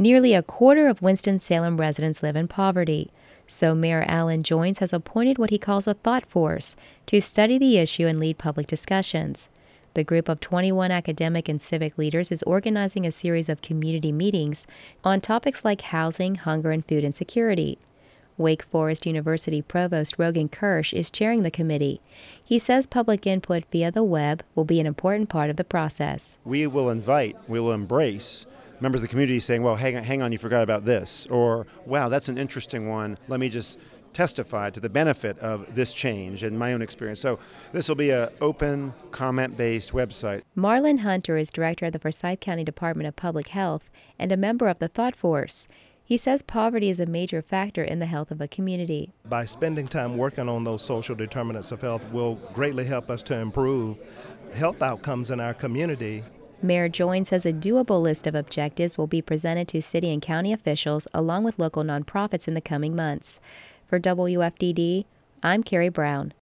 Nearly a quarter of Winston-Salem residents live in poverty. So Mayor Allen Joines has appointed what he calls a thought force to study the issue and lead public discussions. The group of 21 academic and civic leaders is organizing a series of community meetings on topics like housing, hunger, and food insecurity. Wake Forest University Provost Rogan Kersh is chairing the committee. He says public input via the web will be an important part of the process. We will invite, we will embrace members of the community saying, well, hang on, hang on, you forgot about this, or wow, that's an interesting one. Let me just testify to the benefit of this change and my own experience. So this will be an open, comment-based website. Marlon Hunter is director of the Forsyth County Department of Public Health and a member of the Thought Force. He says poverty is a major factor in the health of a community. By spending time working on those social determinants of health will greatly help us to improve health outcomes in our community Mayor Joines says a doable list of objectives will be presented to city and county officials along with local nonprofits in the coming months. For WFDD, I'm Keri Brown.